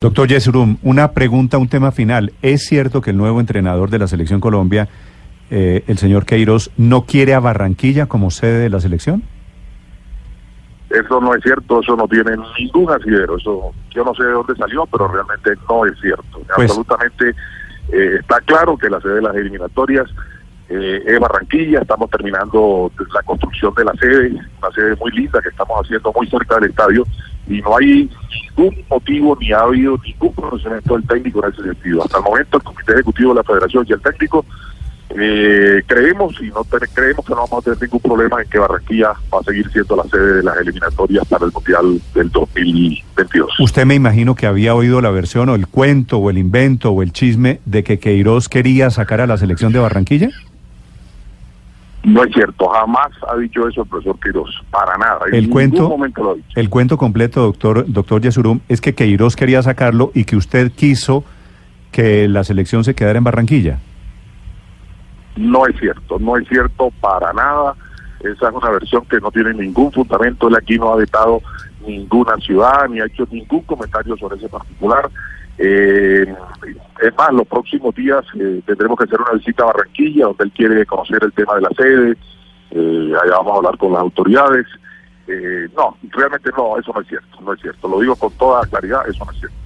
Doctor Yesurum, una pregunta, un tema final. ¿Es cierto que el nuevo entrenador de la Selección Colombia, eh, el señor Queiroz, no quiere a Barranquilla como sede de la selección? Eso no es cierto, eso no tiene ningún asidero. Eso, yo no sé de dónde salió, pero realmente no es cierto. Pues- Absolutamente eh, está claro que la sede de las eliminatorias eh, es Barranquilla. Estamos terminando la construcción de la sede, una sede muy linda que estamos haciendo muy cerca del estadio. Y no hay ningún motivo ni ha habido ningún conocimiento del técnico en ese sentido. Hasta el momento, el Comité Ejecutivo de la Federación y el técnico eh, creemos y no creemos que no vamos a tener ningún problema en que Barranquilla va a seguir siendo la sede de las eliminatorias para el Mundial del 2022. Usted me imagino que había oído la versión o el cuento o el invento o el chisme de que Queiroz quería sacar a la selección de Barranquilla. No es cierto, jamás ha dicho eso el profesor Quiroz, para nada. En El ningún cuento, momento lo ha dicho. el cuento completo, doctor, doctor Yesurum, es que Queiroz quería sacarlo y que usted quiso que la selección se quedara en Barranquilla. No es cierto, no es cierto para nada. Esa es una versión que no tiene ningún fundamento. Él aquí no ha vetado ninguna ciudad ni ha hecho ningún comentario sobre ese particular. Eh, es más, los próximos días eh, tendremos que hacer una visita a Barranquilla, donde él quiere conocer el tema de la sede. Eh, allá vamos a hablar con las autoridades. Eh, no, realmente no, eso no es cierto, no es cierto. Lo digo con toda claridad, eso no es cierto.